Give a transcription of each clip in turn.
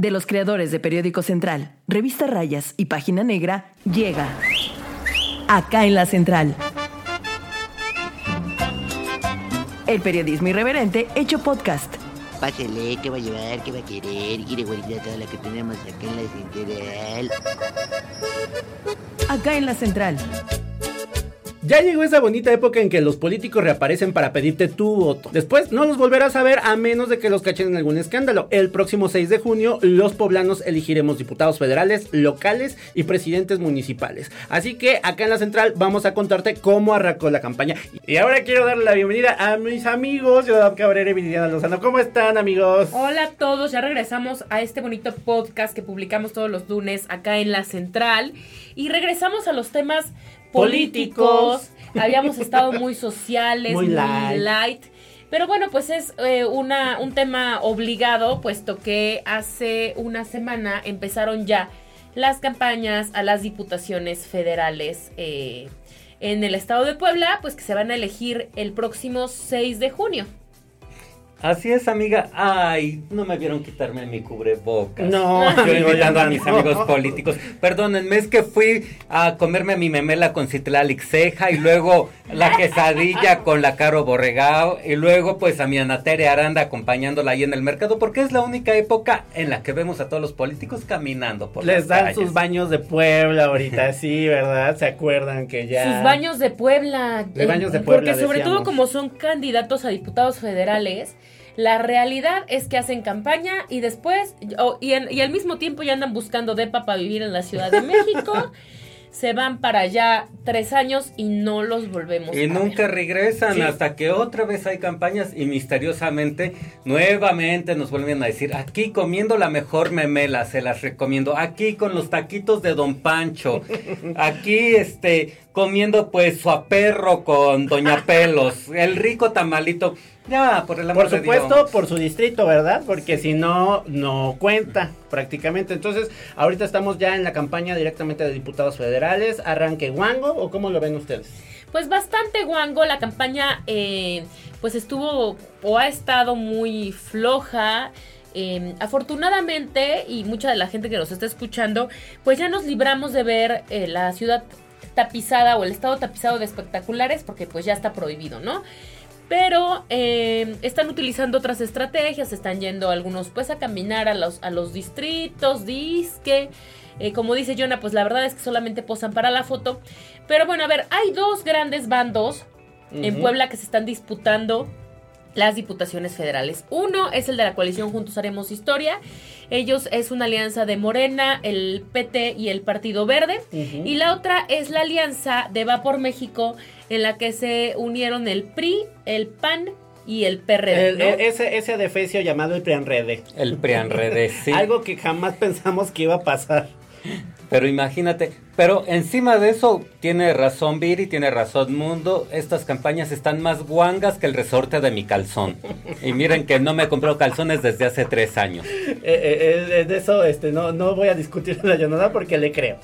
de los creadores de Periódico Central, Revista Rayas y Página Negra, llega acá en la Central. El periodismo irreverente hecho podcast. Pásele, ¿qué va a llevar? ¿Qué va a querer? Quiere guardar toda la que tenemos acá en la central. Acá en la Central. Ya llegó esa bonita época en que los políticos reaparecen para pedirte tu voto. Después no los volverás a ver a menos de que los cachen en algún escándalo. El próximo 6 de junio, los poblanos elegiremos diputados federales, locales y presidentes municipales. Así que acá en la central vamos a contarte cómo arrancó la campaña. Y ahora quiero darle la bienvenida a mis amigos, Ciudad Cabrera y Viridiana Lozano. ¿Cómo están, amigos? Hola a todos, ya regresamos a este bonito podcast que publicamos todos los lunes acá en la central. Y regresamos a los temas políticos. Habíamos estado muy sociales, Muy light. Pero bueno, pues es eh, una, un tema obligado, puesto que hace una semana empezaron ya las campañas a las diputaciones federales eh, en el estado de Puebla, pues que se van a elegir el próximo 6 de junio. Así es, amiga. Ay, no me vieron quitarme mi cubrebocas. No, Yo amigo, invitando a mis no. amigos políticos. Perdónenme, es que fui a comerme mi memela con citlalic ceja y luego la quesadilla con la caro borregao y luego pues a mi Anatere Aranda acompañándola ahí en el mercado porque es la única época en la que vemos a todos los políticos caminando por Les las dan calles. sus baños de Puebla ahorita, sí, ¿verdad? ¿Se acuerdan que ya... Sus baños de Puebla. De eh, baños de Puebla, Porque sobre decíamos. todo como son candidatos a diputados federales, la realidad es que hacen campaña y después, y, en- y al mismo tiempo ya andan buscando depa para vivir en la Ciudad de México. se van para allá tres años y no los volvemos Y a nunca ver. regresan Sí. hasta que otra vez hay campañas y misteriosamente nuevamente nos vuelven a decir aquí comiendo la mejor memela, se las recomiendo, aquí con los taquitos de Don Pancho, aquí este comiendo pues su aperro con Doña Pelos, el rico tamalito, ya por el amor Por de supuesto, Dios. por su distrito, ¿verdad? Porque si no, no cuenta prácticamente. Entonces, ahorita estamos ya en la campaña directamente de diputados federales. ¿Arranque guango o cómo lo ven ustedes? Pues bastante guango, la campaña eh, pues estuvo o ha estado muy floja. Eh, afortunadamente, y mucha de la gente que nos está escuchando, pues ya nos libramos de ver eh, la ciudad tapizada o el estado tapizado de espectaculares, porque pues ya está prohibido, ¿no? Pero eh, están utilizando otras estrategias, están yendo algunos pues a caminar a los, a los distritos, disque. Eh, como dice Jonah, pues la verdad es que solamente posan para la foto. Pero bueno, a ver, hay dos grandes bandos en. Puebla que se están disputando las diputaciones federales. Uno es el de la coalición Juntos Haremos Historia. Ellos es una alianza de Morena, el PT y el Partido Verde. Y la otra es la alianza de Va por México, en la que se unieron el PRI, el PAN y el PRD. El- ¿no? e- ese, ese llamado el Prianrede. El Prianrede, sí. Algo que jamás pensamos que iba a pasar. Pero imagínate, pero encima de eso tiene razón Viri, tiene razón Mundo, estas campañas están más guangas que el resorte de mi calzón. Y miren que no me he comprado calzones desde hace tres años. Eh, eh, eh, de eso este, no, no voy a discutir la llamada porque le creo.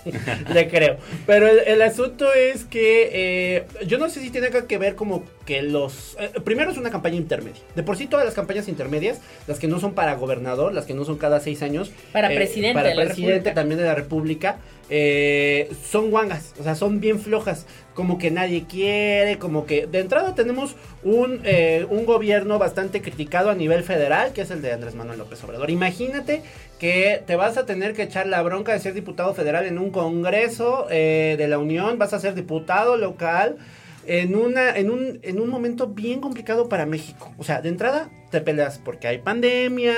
le creo. Pero el, el asunto es que eh, yo no sé si tiene que ver como que los... eh, primero es una campaña intermedia. De por sí todas las campañas intermedias, las que no son para gobernador, las que no son cada seis años. Para eh, presidente Para de la presidente también de la República. Eh, son guangas, o sea, son bien flojas, como que nadie quiere, como que de entrada tenemos un, eh, un gobierno bastante criticado a nivel federal, que es el de Andrés Manuel López Obrador. Imagínate que te vas a tener que echar la bronca de ser diputado federal en un congreso eh, de la Unión, vas a ser diputado local. En, una, en, un, en un momento bien complicado para México. O sea, de entrada te peleas porque hay pandemia,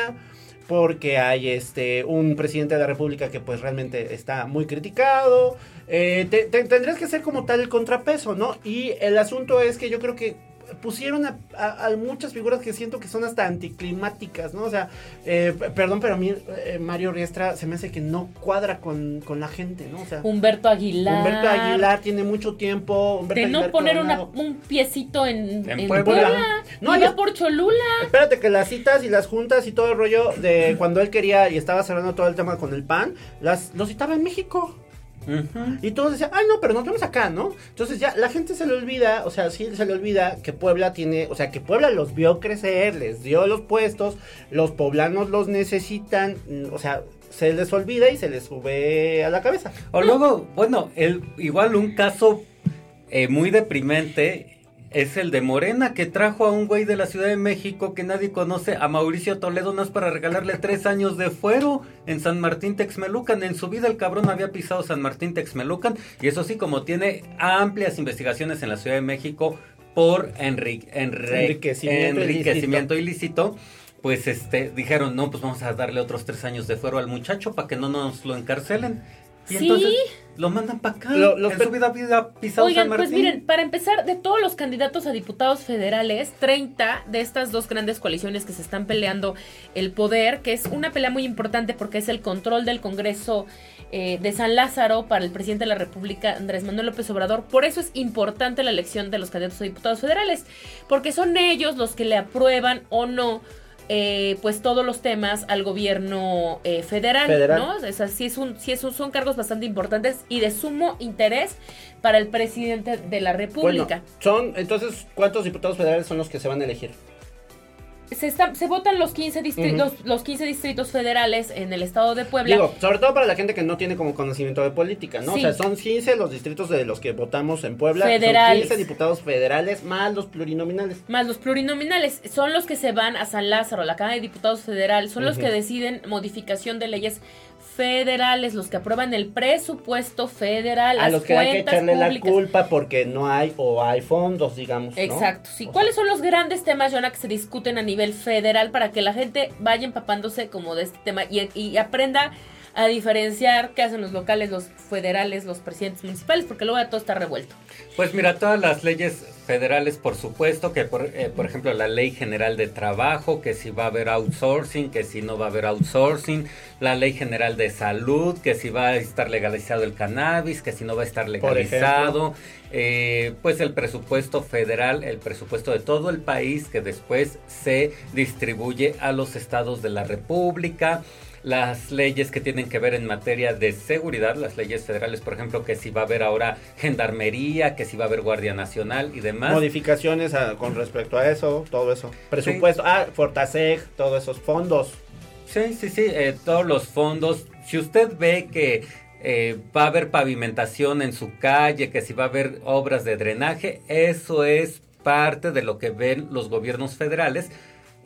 porque hay este un presidente de la república que pues realmente está muy criticado. Eh, te- te- tendrías que ser como tal el contrapeso, ¿no? Y el asunto es que yo creo que pusieron a, a- a muchas figuras que siento que son hasta anticlimáticas, ¿no? O sea, eh, perdón, pero a mí eh, Mario Riestra se me hace que no cuadra con, con la gente, ¿no? O sea, Humberto Aguilar. Humberto Aguilar tiene mucho tiempo. Humberto De no Aguilar poner una- un piecito en, En en Puebla. Puebla. No, Iba por Cholula. Espérate que las citas y las juntas y todo el rollo de cuando él quería y estaba cerrando todo el tema con el PAN, las lo citaba en México. Y todos decían, ay no, pero nos vemos acá, ¿no? Entonces ya la gente se le olvida, o sea, sí se le olvida que Puebla tiene, o sea, que Puebla los vio crecer, les dio los puestos, los poblanos los necesitan, mm, o sea, se les olvida y se les sube a la cabeza. O luego, bueno, el, igual un caso eh, muy deprimente es el de Morena, que trajo a un güey de la Ciudad de México que nadie conoce, a Mauricio Toledo, no es para regalarle tres años de fuero en San Martín Texmelucan. En su vida el cabrón había pisado San Martín Texmelucan, y eso sí, como tiene amplias investigaciones en la Ciudad de México por Enriquecimiento enriquecimiento ilícito. Pues este, dijeron, no, pues vamos a darle otros tres años de fuero al muchacho para que no nos lo encarcelen. Y Sí. entonces lo mandan para acá. Lo- los en su vida había pisado Oigan, San pues miren, para empezar, de todos los candidatos a diputados federales, 30 de estas dos grandes coaliciones que se están peleando el poder, que es una pelea muy importante porque es el control del Congreso eh, de San Lázaro para el presidente de la República, Andrés Manuel López Obrador. Por eso es importante la elección de los candidatos a diputados federales, porque son ellos los que le aprueban o no. Eh, pues todos los temas al gobierno eh, federal, Federal. ¿no? O sea, sí, es un, sí es un- son cargos bastante importantes y de sumo interés para el presidente de la República. Bueno, son, entonces, ¿cuántos diputados federales son los que se van a elegir? Se, está- se votan los 15, distritos, los 15 distritos federales en el estado de Puebla. Digo, sobre todo para la gente que no tiene como conocimiento de política, ¿no? Sí. O sea, son 15 los distritos de los que votamos en Puebla. Federales. Son 15 diputados federales más los plurinominales. Más los plurinominales son los que se van a San Lázaro, la Cámara de Diputados Federal, son los que deciden modificación de leyes federales, los que aprueban el presupuesto federal, A las los que hay que echarle la culpa porque no hay o hay fondos, digamos. ¿no? Exacto, sí. O ¿Cuáles son los grandes temas, Jonah, que se discuten a nivel federal para que la gente vaya empapándose como de este tema y, y aprenda a diferenciar qué hacen los locales, los federales, los presidentes municipales, porque luego ya todo está revuelto. Pues mira, todas las leyes federales, por supuesto, que por, eh, por ejemplo la ley general de trabajo, que si va a haber outsourcing, que si no va a haber outsourcing, la ley general de salud, que si va a estar legalizado el cannabis, que si no va a estar legalizado, eh, pues el presupuesto federal, el presupuesto de todo el país que después se distribuye a los estados de la República las leyes que tienen que ver en materia de seguridad, las leyes federales, por ejemplo, que si va a haber ahora gendarmería, que si va a haber Guardia Nacional y demás. Modificaciones a- con respecto a eso, todo eso. Presupuesto, ah, Fortaseg, todos esos fondos. Sí, sí, sí, eh, todos los fondos. Si usted ve que eh, va a haber pavimentación en su calle, que si va a haber obras de drenaje, eso es parte de lo que ven los gobiernos federales.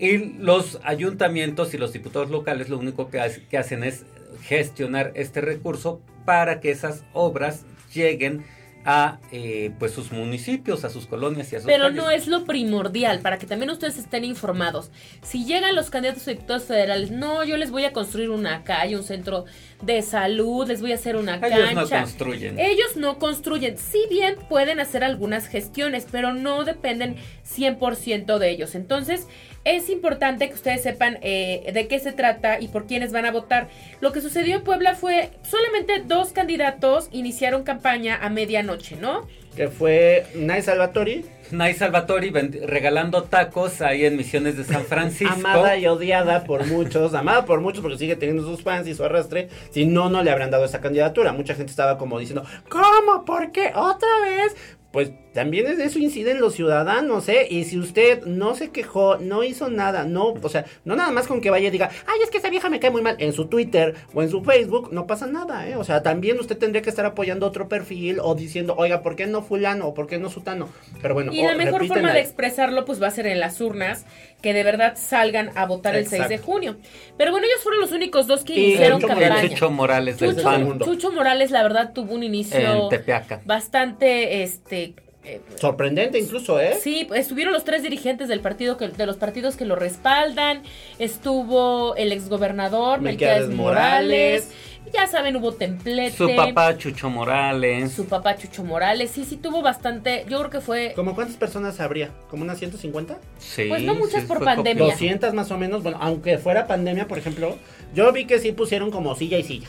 Y los ayuntamientos y los diputados locales lo único que, hace- que hacen es gestionar este recurso para que esas obras lleguen a eh, pues sus municipios, a sus colonias y a sus Pero calles. no es lo primordial, para que también ustedes estén informados. Si llegan los candidatos a diputados federales, no, yo les voy a construir una calle, un centro de salud, les voy a hacer una Ellos no cancha. construyen. Ellos no construyen, si bien pueden hacer algunas gestiones, pero no dependen 100% de ellos. Entonces, es importante que ustedes sepan eh, de qué se trata y por quiénes van a votar. Lo que sucedió en Puebla fue solamente dos candidatos iniciaron campaña a medianoche, ¿no? Que fue Nay Salvatori, Nay Salvatori regalando tacos ahí en Misiones de San Francisco. amada y odiada por muchos, amada por muchos porque sigue teniendo sus fans y su arrastre. Si no, no le habrán dado esa candidatura. Mucha gente estaba como diciendo, ¿cómo? ¿Por qué? ¿Otra vez? Pues también es de eso inciden los ciudadanos, ¿eh? Y si usted no se quejó, no hizo nada, no, o sea, no nada más con que vaya y diga, ay, es que esa vieja me cae muy mal en su Twitter o en su Facebook, no pasa nada, ¿eh? O sea, también usted tendría que estar apoyando otro perfil o diciendo, oiga, ¿por qué no fulano o por qué no sutano? Pero bueno, Y la mejor forma ahí. de expresarlo pues va a ser en las urnas, que de verdad salgan a votar el 6 de junio. Pero bueno, ellos fueron los únicos dos que Y iniciaron Chucho Y el campaña. Chucho Morales del Chucho, mundo. Chucho Morales la verdad tuvo un inicio en Tepeaca. bastante este eh, Sorprendente incluso, ¿eh? Sí, estuvieron los tres dirigentes del partido que, de los partidos que lo respaldan. Estuvo el exgobernador Melquiades Morales. Morales. Ya saben, hubo templete. Su papá Chucho Morales. Su papá Chucho Morales. Sí, sí tuvo bastante. Yo creo que fue. ¿Como cuántas personas habría? ¿Como unas 150? Sí, Pues no muchas sí, por pandemia. copioso. 200 más o menos. Bueno, aunque fuera pandemia, por ejemplo, yo vi que sí pusieron como silla y silla.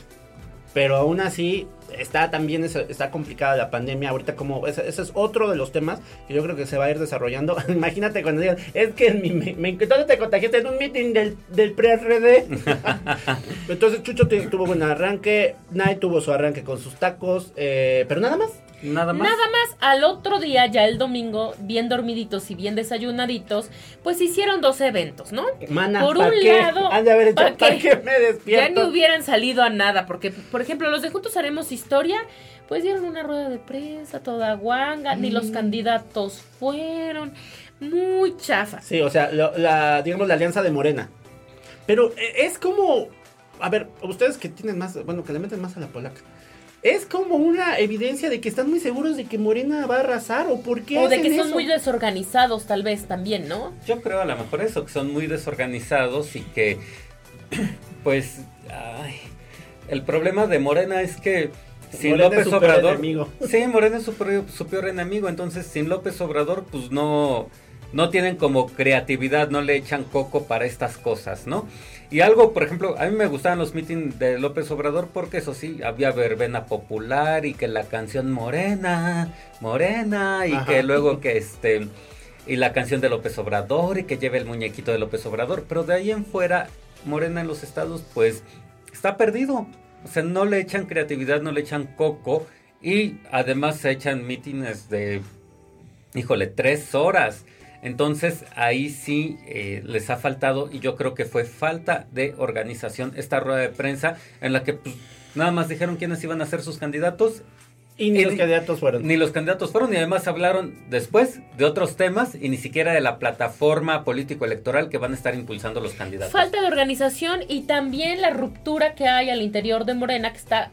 Pero aún así está también está complicada la pandemia ahorita como ese, ese es otro de los temas que yo creo que se va a ir desarrollando. Imagínate cuando digan es que en mi, me, me- ¿dónde te contagiaste en un meeting del, del pre-RD entonces Chucho tuvo buen arranque Night tuvo su arranque con sus tacos eh, pero nada más Nada más. Nada más, al otro día, ya el domingo, bien dormiditos y bien desayunaditos, pues hicieron dos eventos, ¿no? Mana, Por ¿pa' un qué? lado, Han de haber hecho, ¿pa' ¿para qué? qué me Ya despierto? ni hubieran salido a nada, porque, por ejemplo, los de Juntos Haremos Historia, pues dieron una rueda de prensa toda guanga, ni Mm. los candidatos fueron, muy chafas. Sí, o sea, lo- la, digamos la alianza de Morena. Pero eh, es como, a ver, ustedes que tienen más, bueno, que le meten más a la polaca. Es como una evidencia de que están muy seguros de que Morena va a arrasar o por qué O de que son eso? muy desorganizados, tal vez también, ¿no? Yo creo a lo mejor eso, que son muy desorganizados y que, pues, ay, el problema de Morena es que sin Morena es López su peor Obrador... enemigo. Sí, Morena es su, peor- su peor enemigo, entonces sin López Obrador, pues no, no tienen como creatividad, no le echan coco para estas cosas, ¿no? Y algo, por ejemplo, a mí me gustaban los meetings de López Obrador porque eso sí, había verbena popular y que la canción Morena, Morena, y Ajá. que luego que este, y la canción de López Obrador y que lleve el muñequito de López Obrador, pero de ahí en fuera, Morena en los estados, pues está perdido. O sea, no le echan creatividad, no le echan coco y además se echan mítines de, híjole, tres horas. Entonces ahí sí eh, les ha faltado y yo creo que fue falta de organización esta rueda de prensa en la que pues, nada más dijeron quiénes iban a ser sus candidatos. Y ni y- los candidatos fueron. Ni los candidatos fueron y además hablaron después de otros temas y ni siquiera de la plataforma político-electoral que van a estar impulsando los candidatos. Falta de organización y también la ruptura que hay al interior de Morena, que está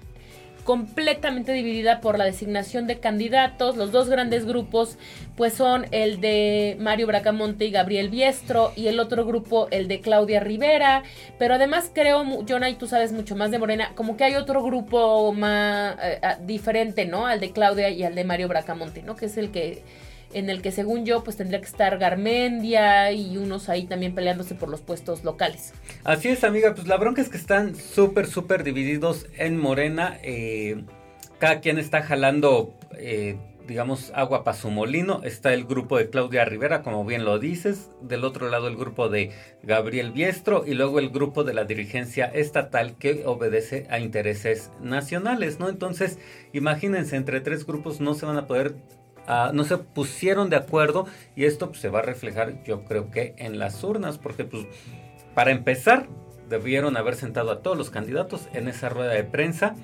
completamente dividida por la designación de candidatos. Los dos grandes grupos pues son el de Mario Bracamonte y Gabriel Biestro y el otro grupo el de Claudia Rivera, pero además creo, Jonah, y tú sabes mucho más de Morena, como que hay otro grupo más eh, ah, diferente, ¿no? Al de Claudia y al de Mario Bracamonte, ¿no? Que es el que en el que según yo pues tendría que estar Garmendia y unos ahí también peleándose por los puestos locales. Así es, amiga, pues la bronca es que están súper, súper divididos en Morena. eh, cada quien está jalando, eh, digamos, agua para su molino. Está el grupo de Claudia Rivera, como bien lo dices. Del otro lado el grupo de Gabriel Biestro y luego el grupo de la dirigencia estatal que obedece a intereses nacionales, ¿no? Entonces, imagínense, entre tres grupos no se van a poder... ah, no se pusieron de acuerdo y esto pues, se va a reflejar yo creo que en las urnas porque pues para empezar, debieron haber sentado a todos los candidatos en esa rueda de prensa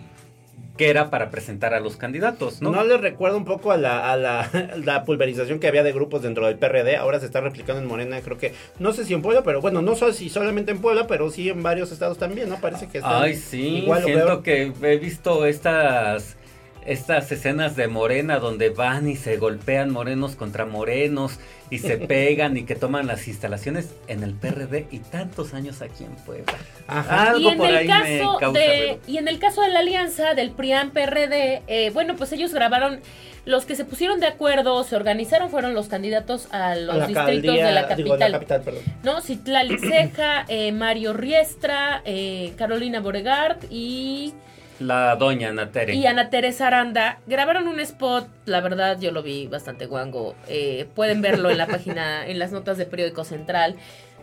que era para presentar a los candidatos, ¿no? ¿No? les recuerda un poco a, la, a la, la pulverización que había de grupos dentro del PRD? Ahora se está replicando en Morena, creo que, no sé si en Puebla, pero bueno, no sé si solamente en Puebla, pero sí en varios estados también, ¿no? Parece que están Ay, sí, igual siento que he visto estas estas escenas de Morena donde van y se golpean morenos contra morenos y se pegan y que toman las instalaciones en el PRD y tantos años aquí en Puebla. Ajá. Algo y en por el ahí me caso causa de y en el caso de la alianza del PRIAN PRD eh, bueno pues ellos grabaron los que se pusieron de acuerdo se organizaron fueron los candidatos a los A la distritos de la digo, capital de la capital, perdón. no Citlali Ceja eh, Mario Riestra eh, Carolina Boregard y La doña Natere. y Ana Teresa Aranda grabaron un spot, la verdad yo lo vi bastante guango. eh, pueden verlo en la página, en las notas de Periódico Central.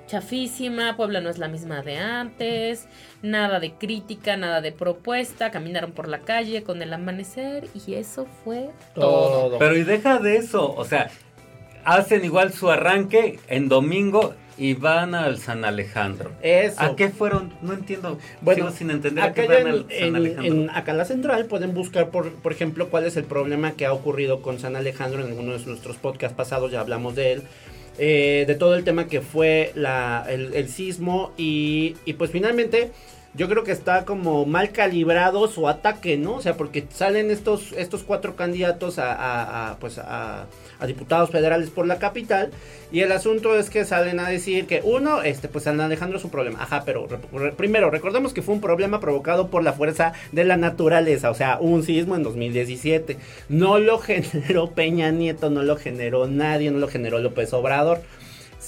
Chafísima, Puebla no es la misma de antes, nada de crítica, nada de propuesta, caminaron por la calle con el amanecer y eso fue todo. Todo. Pero y deja de eso, o sea, hacen igual su arranque en domingo y van al San Alejandro. Eso. ¿A qué fueron? No entiendo. Bueno, Sigo sin entender a acá, qué ya van en, al San en- Alejandro. en- acá en la central pueden buscar, por, por ejemplo, cuál es el problema que ha ocurrido con San Alejandro. En alguno de nuestros podcasts pasados ya hablamos de él. eh, de todo el tema que fue la, el, el sismo y, y pues finalmente yo creo que está como mal calibrado su ataque, ¿no? O sea, porque salen estos, estos cuatro candidatos a, pues a, diputados federales por la capital y el asunto es que salen a decir que uno, este, pues San Alejandro es un problema. Ajá, pero primero, recordemos que fue un problema provocado por la fuerza de la naturaleza, o sea, un sismo en 2017. No lo generó Peña Nieto, no lo generó nadie, no lo generó López Obrador.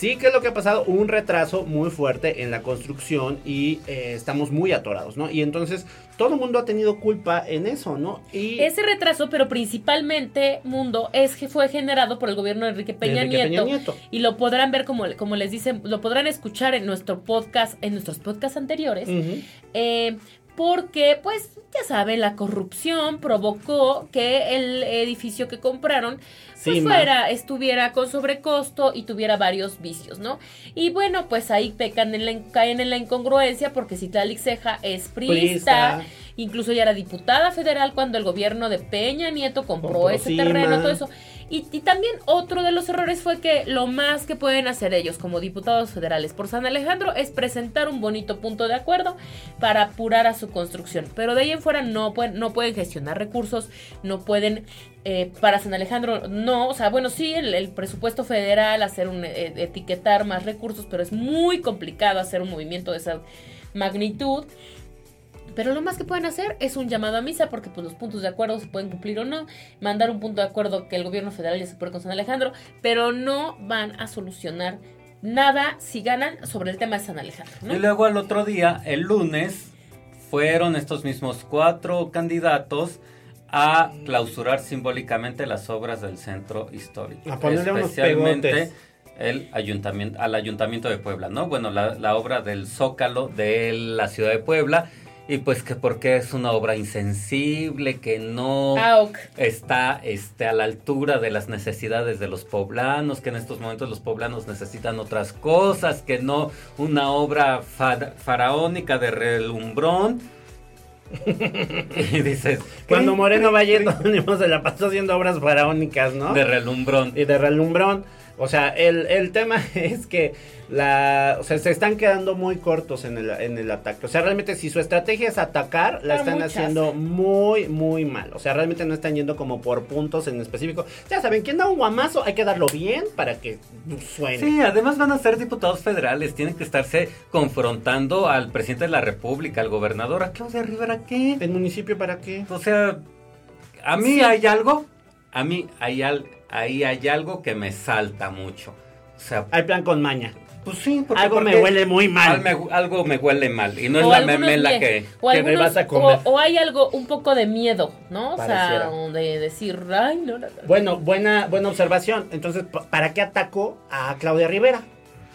Sí, ¿qué es lo que ha pasado? Un retraso muy fuerte en la construcción y eh, estamos muy atorados, ¿no? Y entonces todo el mundo ha tenido culpa en eso, ¿no? Y Ese retraso, pero principalmente, Mundo, es que fue generado por el gobierno de Enrique Peña, Enrique Nieto, Peña Nieto. Y lo podrán ver, como, como les dicen, lo podrán escuchar en nuestro podcast, en nuestros podcasts anteriores. Ujú. Eh, porque, pues, ya saben, la corrupción provocó que el edificio que compraron pues Sí, ma. fuera, estuviera con sobrecosto y tuviera varios vicios, ¿no? Y bueno, pues ahí pecan en la, caen en la incongruencia porque Citlali Ceja es priista, Priista. incluso ya era diputada federal cuando el gobierno de Peña Nieto compró, Compró ese terreno, todo eso. Y, y también otro de los errores fue que lo más que pueden hacer ellos como diputados federales por San Alejandro es presentar un bonito punto de acuerdo para apurar a su construcción. Pero de ahí en fuera no pueden, no pueden gestionar recursos, no pueden eh, para San Alejandro no, o sea, bueno, sí, el, el presupuesto federal, hacer un, eh, etiquetar más recursos, pero es muy complicado hacer un movimiento de esa magnitud. Pero lo más que pueden hacer es un llamado a misa porque pues los puntos de acuerdo se pueden cumplir o no, mandar un punto de acuerdo que el gobierno federal ya se puede con San Alejandro, pero no van a solucionar nada si ganan sobre el tema de San Alejandro, ¿no? Y luego al otro día, el lunes, fueron estos mismos cuatro candidatos a clausurar simbólicamente las obras del centro histórico. A ponerle unos especialmente pegotes. el ayuntamiento, al ayuntamiento de Puebla, ¿no? Bueno, la, la obra del Zócalo de la ciudad de Puebla. Y pues que porque es una obra insensible, que no Ah, está este, a la altura de las necesidades de los poblanos, que en estos momentos los poblanos necesitan otras cosas, que no una obra fa- faraónica de relumbrón. y dices, ¿qué? Cuando Moreno va yendo, se la pasó haciendo obras faraónicas, ¿no? de relumbrón. y de relumbrón. O sea, el, el tema es que la, o sea, se están quedando muy cortos en el, en el ataque. O sea, realmente si su estrategia es atacar, la están muchas. haciendo muy, muy mal. O sea, realmente no están yendo como por puntos en específico. Ya saben, quien da un guamazo hay que darlo bien para que suene. Sí, además van a ser diputados federales, tienen que estarse confrontando al presidente de la República, al gobernador, a Claudia Rivera, ¿qué? ¿El municipio para qué? O sea, a mí Sí. hay algo, a mí hay al, ahí hay algo que me salta mucho. O sea, Hay plan con maña. pues sí, porque Algo me huele muy mal. algo me huele mal y no es la memela que o, que algunos- vas a comer. o- o hay algo, un poco de miedo, ¿no? O sea, de decir, ay, no, no, no". Bueno, buena, buena observación. Entonces, pa- ¿para qué atacó a Claudia Rivera?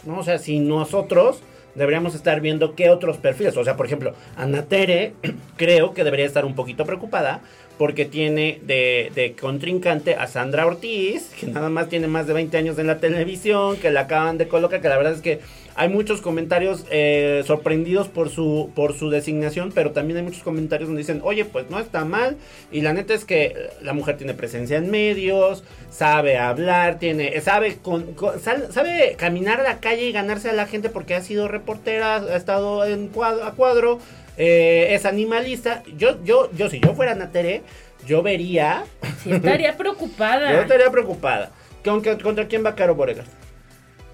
¿No? O sea, si nosotros deberíamos estar viendo qué otros perfiles. O sea, por ejemplo, Ana Tere creo que debería estar un poquito preocupada porque tiene de, de contrincante a Sandra Ortiz, que nada más tiene más de 20 años en la televisión, que la acaban de colocar, que la verdad es que hay muchos comentarios eh, sorprendidos por su, por su designación, pero también hay muchos comentarios donde dicen, oye, pues no está mal. Y la neta es que la mujer tiene presencia en medios, sabe hablar, tiene, sabe, con, sabe caminar a la calle y ganarse a la gente porque ha sido reportera, ha estado en cuadro, a cuadro, eh, es animalista. Yo, yo, yo, si yo fuera Natere, yo vería, Sí, estaría preocupada. yo estaría preocupada. ¿Con, qué- ¿Contra quién va Caro Borega?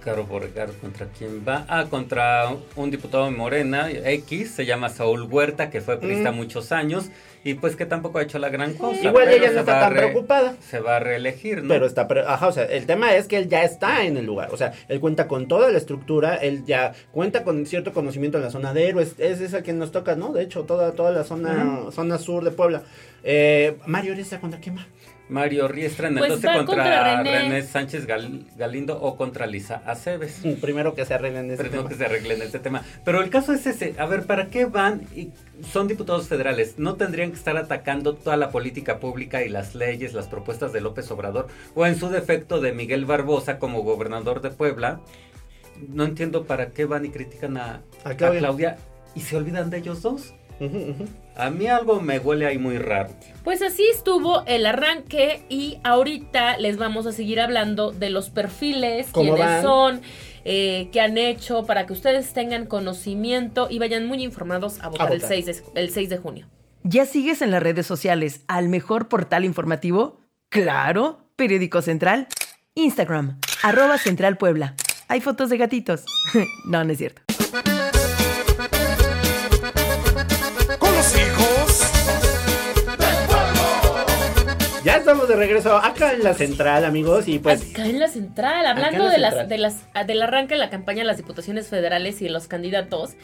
Caro Borregar, ¿contra quién va? Ah, contra un diputado de Morena, X, se llama Saúl Huerta, que fue priista Mm. muchos años y pues que tampoco ha hecho la gran cosa. Igual ella no está tan re- preocupada. Se va a reelegir, ¿no? Pero está, pre- ajá, o sea, el tema es que él ya está en el lugar, o sea, él cuenta con toda la estructura, él ya cuenta con cierto conocimiento en la zona de héroes, es esa que nos toca, ¿no? De hecho, toda, toda la zona, zona sur de Puebla. Eh, Mario Oresta, ¿contra quién va? Mario Riestra en el Pues 12 va contra, contra René. René. Sánchez Gal- Galindo o contra Lisa Aceves. Primero que se arreglen ese no tema. que se arreglen este tema. Pero el caso es ese. A ver, ¿para qué van? Y son diputados federales. ¿No tendrían que estar atacando toda la política pública y las leyes, las propuestas de López Obrador? O en su defecto de Miguel Barbosa como gobernador de Puebla. No entiendo para qué van y critican a, A a Claudia. Y se olvidan de ellos dos. A mí algo me huele ahí muy raro. Pues así estuvo el arranque y ahorita les vamos a seguir hablando de los perfiles, ¿Cómo quiénes van? son, eh, qué han hecho, para que ustedes tengan conocimiento y vayan muy informados a votar, El, votar. 6 de, el 6 de junio. ¿Ya sigues en las redes sociales al mejor portal informativo? Claro, Periódico Central. Instagram, arroba Central Puebla. Hay fotos de gatitos. no, no es cierto. Ya estamos de regreso acá en la central, amigos, y pues... Acá en la central, hablando la de las, de las, del arranque de la campaña de las diputaciones federales y de los candidatos.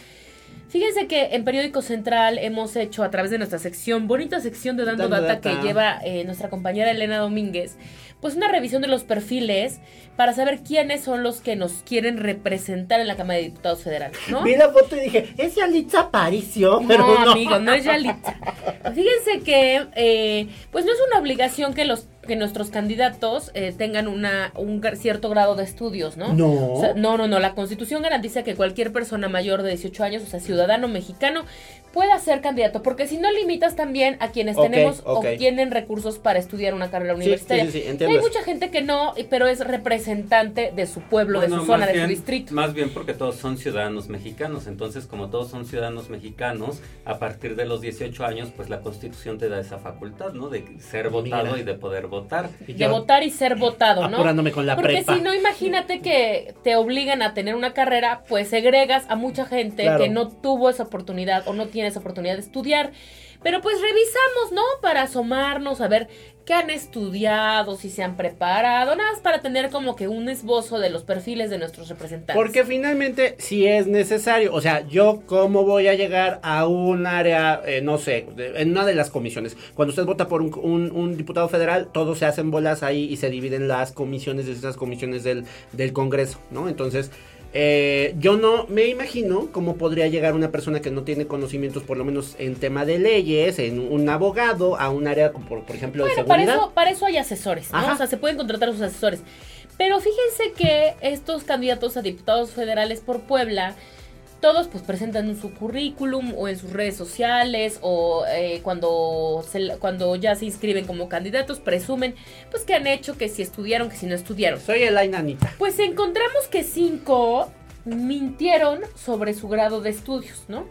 Fíjense que en Periódico Central hemos hecho a través de nuestra sección, bonita sección de Dando, Dando Data, Data. que lleva eh, nuestra compañera Elena Domínguez, pues una revisión de los perfiles para saber quiénes son los que nos quieren representar en la Cámara de Diputados Federales, ¿no? Vi la foto y dije, es Yalitza Aparicio, pero no, no. amigo, no es Yalitza. Fíjense que, eh, pues no es una obligación que los que nuestros candidatos eh, tengan una un cierto grado de estudios, ¿no? No. O sea, no, no, no. La Constitución garantiza que cualquier persona mayor de 18 años, o sea, ciudadano mexicano, pueda ser candidato, porque si no limitas también a quienes tenemos ok. o tienen recursos para estudiar una carrera universitaria. sí, sí, sí, Y entiendo hay eso. mucha gente que no, pero es representante de su pueblo, de su zona, de su distrito. Más bien porque todos son ciudadanos mexicanos. Entonces, como todos son ciudadanos mexicanos, a partir de los 18 años, pues la Constitución te da esa facultad, ¿no? De ser votado Mira. y de poder votar. Y de yo votar y ser votado, ¿no? Apurándome con la Porque prepa. si no, imagínate que te obligan a tener una carrera, pues segregas a mucha gente Claro. que no tuvo esa oportunidad o no tiene esa oportunidad de estudiar. Pero pues revisamos, ¿no? Para asomarnos, a ver qué han estudiado, si se han preparado, nada más para tener como que un esbozo de los perfiles de nuestros representantes. Porque finalmente si es necesario, o sea, yo cómo voy a llegar a un área, eh, no sé, en una de las comisiones. Cuando usted vota por un, un- un diputado federal, todos se hacen bolas ahí y se dividen las comisiones de esas comisiones del Congreso, ¿no? Entonces, eh, yo no me imagino cómo podría llegar una persona que no tiene conocimientos, por lo menos en tema de leyes, en un abogado, a un área, como por, por ejemplo, de para seguridad. eso, para eso hay asesores. O sea, se pueden contratar a sus asesores. Pero fíjense que estos candidatos a diputados federales por Puebla, todos pues presentan en su currículum o en sus redes sociales o eh, cuando, se- cuando ya se inscriben como candidatos, presumen pues que han hecho, que si estudiaron, que si no estudiaron. Soy el Ainanita. Pues encontramos que cinco mintieron sobre su grado de estudios, ¿no?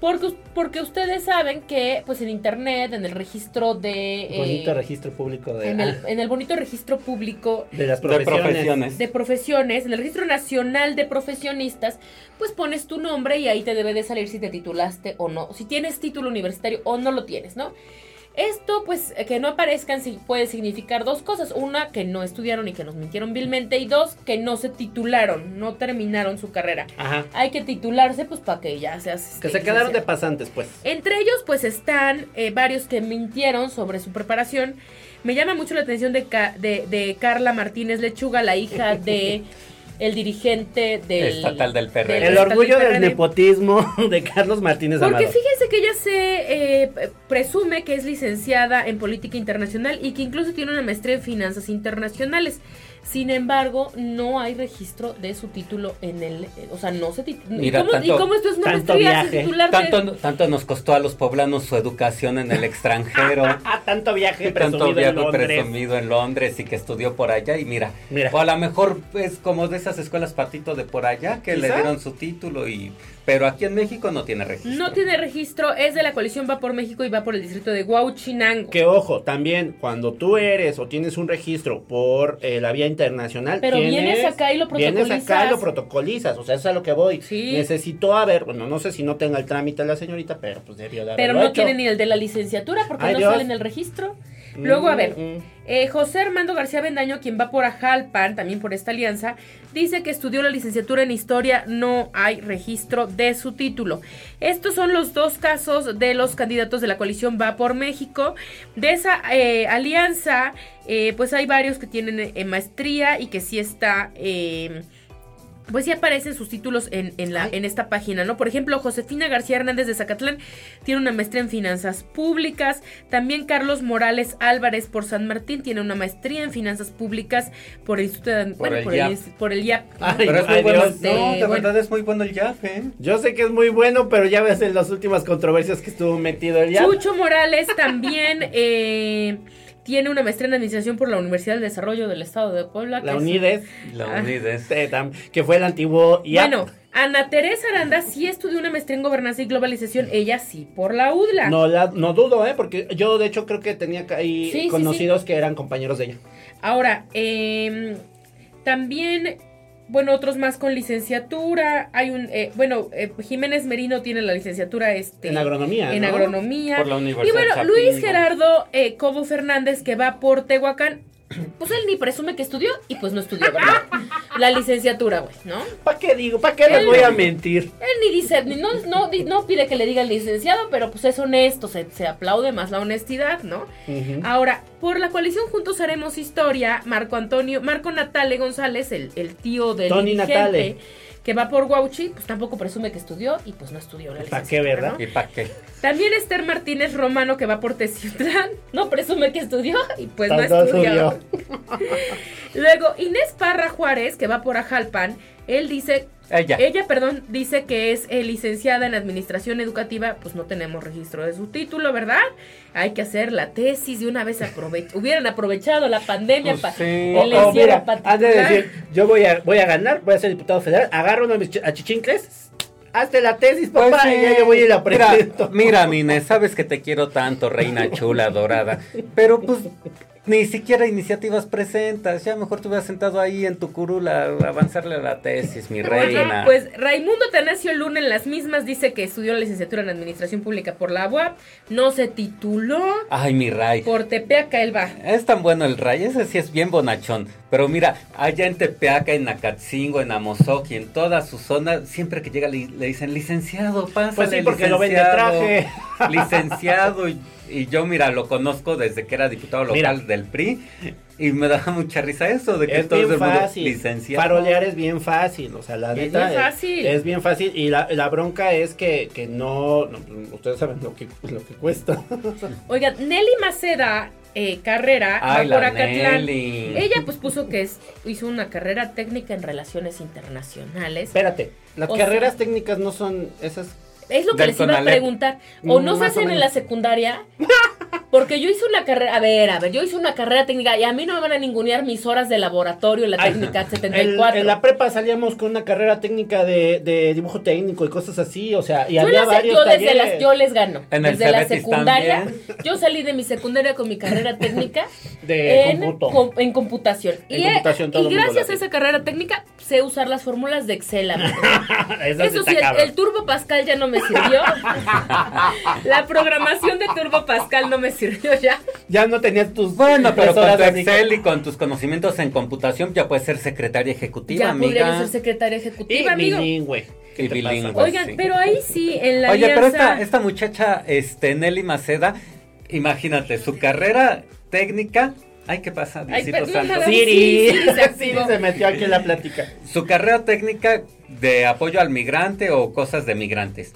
Porque, porque ustedes saben que pues en internet, en el registro de... eh, Bonito registro público de, en, el, en el bonito registro público de las De profesiones. profesiones. de profesiones, en el registro nacional de profesionistas, pues pones tu nombre y ahí te debe de salir si te titulaste o no, si tienes título universitario o no lo tienes, ¿no? Esto, pues, eh, que no aparezcan puede significar dos cosas. Una, que no estudiaron y que nos mintieron vilmente. Y dos, que no se titularon, no terminaron su carrera. Ajá. Hay que titularse, pues, para que ya seas... Que este, se quedaron de pasantes, pues. Entre ellos, pues están eh, varios que mintieron sobre su preparación. Me llama mucho la atención de, Ca- de, de Carla Martínez Lechuga, la hija de el dirigente del Estatal del PRD. del El orgullo del PRD. nepotismo de Carlos Martínez Porque Amado. fíjense que ella se eh, presume que es licenciada en política internacional y que incluso tiene una maestría en finanzas internacionales. Sin embargo, no hay registro de su título en el, eh, o sea, no se titula. Mira, ¿Cómo, ¿Y tanto- cómo esto es una tanto maestría viaje, titularte? Tanto, tanto nos costó a los poblanos su educación en el extranjero. Ah, tanto viaje tanto presumido en viaje Londres. presumido en Londres y que estudió por allá y mira, Mira. o a lo mejor es como de esas escuelas patito de por allá que le dieron su título y pero aquí en México no tiene registro. No tiene registro, es de la coalición Va por México y va por el distrito de Huauchinango. Que ojo, también cuando tú eres o tienes un registro por eh, la vía internacional, Pero tienes- vienes acá y lo Vienes acá y protocolizas. lo protocolizas, o sea, eso es a lo que voy. Sí. Necesito haber, bueno, no sé si no tenga el trámite la señorita, pero pues debió de Pero haberlo no hecho. tiene ni el de la licenciatura porque Ay, no Dios. sale en el registro. Luego, a ver, eh, José Armando García Bendaño, quien va por Ajalpan, también por esta alianza, dice que estudió la licenciatura en historia, no hay registro de su título. Estos son los dos casos de los candidatos de la coalición Va por México. De esa eh, alianza, eh, pues hay varios que tienen maestría y que sí está... eh, pues sí aparecen sus títulos en, en, la, Ay. en esta página, ¿no? Por ejemplo, Josefina García Hernández de Zacatlán tiene una maestría en finanzas públicas. También Carlos Morales Álvarez por San Martín tiene una maestría en finanzas públicas por el Instituto de, bueno, el por, el, IAP. inst- por el IAP. Ay, Pero es muy ay, bueno. Dios. No, de bueno. verdad es muy bueno el YAP, ¿eh? Yo sé que es muy bueno, pero ya ves en las últimas controversias que estuvo metido el ya. Chucho Morales también eh, tiene una maestría en administración por la Universidad del Desarrollo del Estado de Puebla. La es- UNIDES, La Ah. UNIDES. que fue el antiguo IAP. Bueno, Ana Teresa Aranda sí estudió una maestría en gobernanza y globalización, ella sí, por la UDLA. No, la, no dudo, ¿eh? Porque yo, de hecho, creo que tenía ahí Sí, sí, conocidos que eran compañeros de ella. Ahora, eh, también bueno, otros más con licenciatura. Hay un, eh, bueno, eh, Jiménez Merino tiene la licenciatura este, En agronomía, En ¿no? agronomía. Por la y Universidad bueno, Chapingo. Luis Gerardo eh, Cobo Fernández, que va por Tehuacán. Pues él ni presume que estudió y pues no estudió, ¿verdad? La licenciatura, güey, ¿no? ¿Para qué digo? ¿Para qué les voy a mentir? Él ni dice, ni no, no, no pide que le diga licenciado, pero pues es honesto, se, se aplaude más la honestidad, ¿no? Ahora, por la coalición Juntos Haremos Historia, Marco Antonio, Marco Natale González, el, el tío del Tony dirigente, Natale. Que va por Guauchi, pues tampoco presume que estudió y pues no estudió la ¿Pa' qué, verdad? ¿no? ¿Y para qué? También Esther Martínez Romano, que va por Teciutlán, no presume que estudió y pues no Pues no estudió. Luego, Inés Parra Juárez, que va por Ajalpan, él dice Ella. ella, perdón, dice que es eh, licenciada en administración educativa, pues no tenemos registro de su título, ¿verdad? Hay que hacer la tesis de una vez aprove hubieran aprovechado la pandemia Pues para sí. el O- o encierro mira, han de decir, yo voy a, voy a ganar, voy a ser diputado federal, agarro uno de mis ch- achichincles, hazte la tesis, Pues papá, sí. y ya yo voy y la Mira, presento. mira, Mine, sabes que te quiero tanto, reina chula, dorada. Pero pues ni siquiera iniciativas presentas. Ya mejor te hubieras sentado ahí en tu curul a avanzarle a la tesis, mi reina. pues Raimundo Tanacio Luna en las mismas dice que estudió la licenciatura en administración pública por la UAP, no se tituló Ay, mi Ray. por Tepeaca, él va. Es tan bueno el Ray, ese sí es bien bonachón. Pero mira, allá en Tepeaca, en Acatzingo, en Amozoc y en toda su zona, siempre que llega le, le dicen, licenciado, pásale, Pues sí, porque licenciado, traje. Licenciado, y, y yo, mira, lo conozco desde que era diputado local Mira. del PRI, y me daba mucha risa eso, de que Es todo bien el mundo, fácil. licenciado. Farolear es bien fácil, o sea, la Es neta bien fácil. Es, bien fácil y la, la bronca es que, que no, no, ustedes saben lo que, lo que cuesta. Oiga, Nelly Maceda eh, Carrera Ay, va por Acatlán. Nelly. Ella pues puso que es, hizo una carrera técnica en relaciones internacionales. Espérate, las O carreras sea- técnicas no son esas. Es lo que les iba a preguntar. O Mm, no se hacen en la secundaria. Porque yo hice una carrera, a ver, a ver, yo hice una carrera técnica y a mí no me van a ningunear mis horas de laboratorio en la Ay, técnica En, 74. en la prepa salíamos con una carrera técnica de, de dibujo técnico y cosas así, o sea, y yo, había varios yo desde las, yo les gano. En el desde la secundaria. también. Yo salí de mi secundaria con mi carrera técnica De en, com- en computación. En y, computación todo y el gracias a esa carrera técnica sé usar las fórmulas de Excel. Eso sí, el, el Turbo Pascal ya no me sirvió. la programación de Turbo Pascal no me sirvió ya. Ya no tenías tus Bueno, pero con tu. Excel y con tus conocimientos en computación ya puedes ser secretaria ejecutiva, Ya podría amiga. ser secretaria Y ejecutiva, amigo. bilingüe. ¿Qué Y bilingüe. pasa? Oigan, sí. pero ahí sí, en la Oye, pero esta, esta muchacha, este, Nelly Maceda, imagínate, su carrera técnica, ay, ¿qué pasa, Ay, Diosito Santo? nada. Siri, Sí, sí, se Siri se metió aquí en la plática. Su carrera técnica de apoyo al migrante o cosas de migrantes.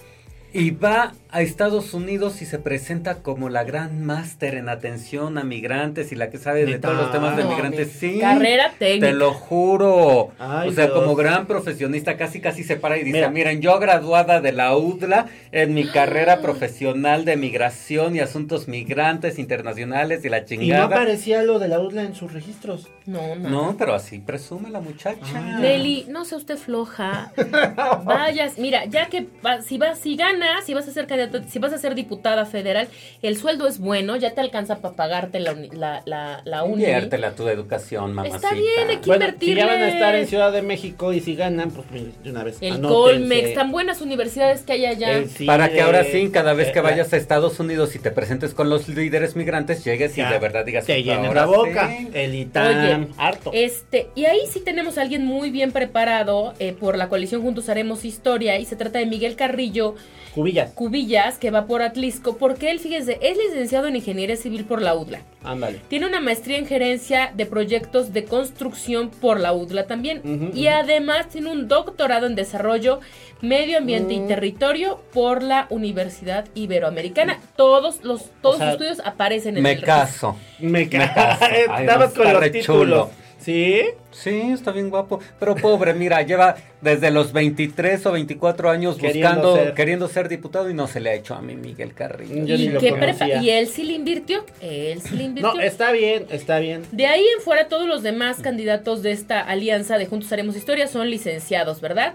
Y va a Estados Unidos y se presenta como la gran máster en atención a migrantes y la que sabe de todos los temas de migrantes. mi Sí. carrera técnica. Te lo juro. Ay, o sea, Dios. como gran profesionista, casi casi se para y dice, Mira. miren, yo graduada de la UDLA en mi carrera profesional de migración y asuntos migrantes internacionales y la Y no chingada. aparecía lo de la UDLA en sus registros. No, no. No, pero así presume la muchacha. Ah. Nelly, no sea usted floja. Vayas, mira, ya que va- si vas, si ganas, si vas a ser si vas a ser diputada federal, el sueldo es bueno, ya te alcanza para pagarte la uni- la, la, la uni. Inviértela a tu educación, mamacita. Está bien, hay que Bueno, invertirle. si ya van a estar en Ciudad de México y si ganan, pues de una vez. El anótense. Colmex, tan buenas universidades que hay allá. Para que ahora sí, cada vez que vayas a Estados Unidos y te presentes con los líderes migrantes, llegues y de verdad digas Te "Pues, llenen ahora la boca. sí". El ITAM, Oye, harto. Este, y ahí sí tenemos a alguien muy bien preparado eh, por la coalición Juntos Haremos Historia y se trata de Miguel Carrillo Cubillas. Cubillas, que va por Atlisco, porque él, fíjense, es licenciado en Ingeniería Civil por la UDLA. Ándale. Tiene una maestría en gerencia de proyectos de construcción por la UDLA también. Y además tiene un doctorado en desarrollo, medio ambiente y Mm. territorio por la Universidad Iberoamericana. Todos los todos O sea, sus estudios aparecen en Me el caso. Me caso. caso. Ay, Estabas no, con los títulos. ¿Sí? Sí, está bien guapo. Pero pobre, mira, lleva desde los 23 o 24 años Queriendo buscando, ser. queriendo ser diputado y no se le ha hecho a mí Miguel Carrillo. Yo ni Y, lo qué conocía. prepa- y él sí le invirtió. Él sí le invirtió. No, está bien, está bien. De ahí en fuera, todos los demás candidatos de esta alianza de Juntos Haremos Historia son licenciados, ¿verdad?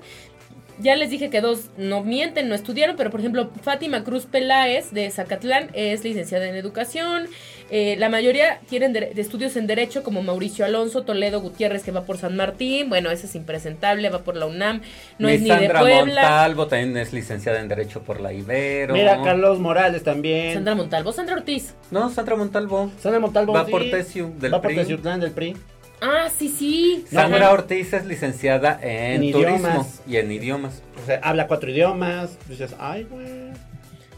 Ya les dije que dos no mienten, no estudiaron, pero por ejemplo, Fátima Cruz Peláez de Zacatlán es licenciada en educación. Eh, la mayoría tienen de, de estudios en Derecho, como Mauricio Alonso, Toledo Gutiérrez, que va por San Martín. Bueno, ese es impresentable, va por la UNAM. No Mi es ni de Sandra Puebla. Montalvo también es licenciada en Derecho por la Ibero. Mira, Carlos Morales también. Sandra Montalvo, Sandra Ortiz. No, Sandra Montalvo. Sandra Montalvo. Va sí. por Tesiu, del Va por PRI. Teciutlán del PRI. Ah, sí, sí. Sandra Ajá. Ortiz es licenciada en, En turismo idiomas. y en idiomas. O sea, habla cuatro idiomas. Dices, ay, güey.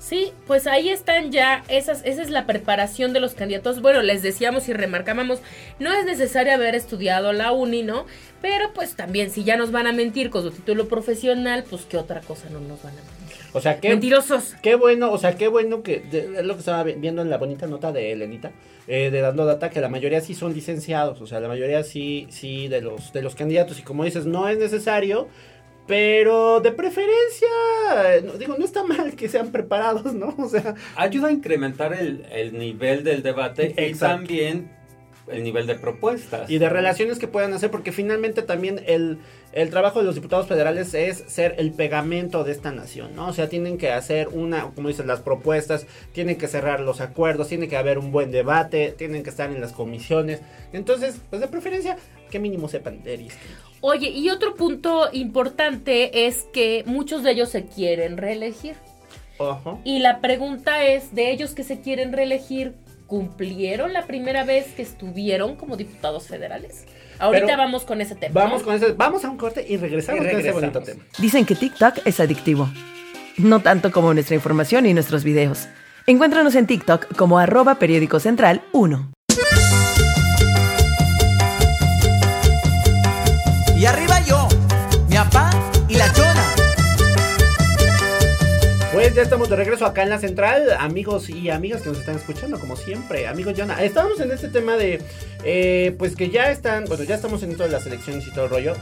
Sí, pues ahí están ya, esas, esa es la preparación de los candidatos. Bueno, les decíamos y remarcábamos, no es necesario haber estudiado la uni, ¿no? Pero pues también, si ya nos van a mentir con su título profesional, pues qué otra cosa no nos van a mentir. O sea, qué, Mentirosos. qué bueno, o sea, qué bueno que de- es lo que estaba vi- viendo en la bonita nota de Elenita, eh, de dando data, que la mayoría sí son licenciados, o sea, la mayoría sí, sí de los, de los candidatos, y como dices, no es necesario, pero de preferencia, no- digo, no está mal que sean preparados, ¿no? O sea, Ayuda a incrementar el, el nivel del debate y Exacto. también el nivel de propuestas. y de relaciones que puedan hacer, porque finalmente también el, el trabajo de los diputados federales es ser el pegamento de esta nación, ¿no? O sea, tienen que hacer una, como dices, las propuestas, tienen que cerrar los acuerdos, tiene que haber un buen debate, tienen que estar en las comisiones. Entonces, pues de preferencia, que mínimo sepan leer y. Oye, y otro punto importante es que muchos de ellos se quieren reelegir. Ojo. Y la pregunta es, de ellos que se quieren reelegir, ¿cumplieron la primera vez que estuvieron como diputados federales? Ahorita Pero vamos con ese tema. Vamos ¿no? con ese, vamos a un corte y regresamos, Y con ese bonito tema. Dicen que TikTok es adictivo. No tanto como nuestra información y nuestros videos. Encuéntranos en TikTok como arroba periódico central 1. Y arriba yo, mi papá y la chona. Pues ya estamos de regreso acá en la central, amigos y amigas que nos están escuchando, como siempre. Amigos, Jonah, estábamos en este tema de, eh, pues que ya están, bueno, ya estamos en esto de las elecciones y todo el rollo.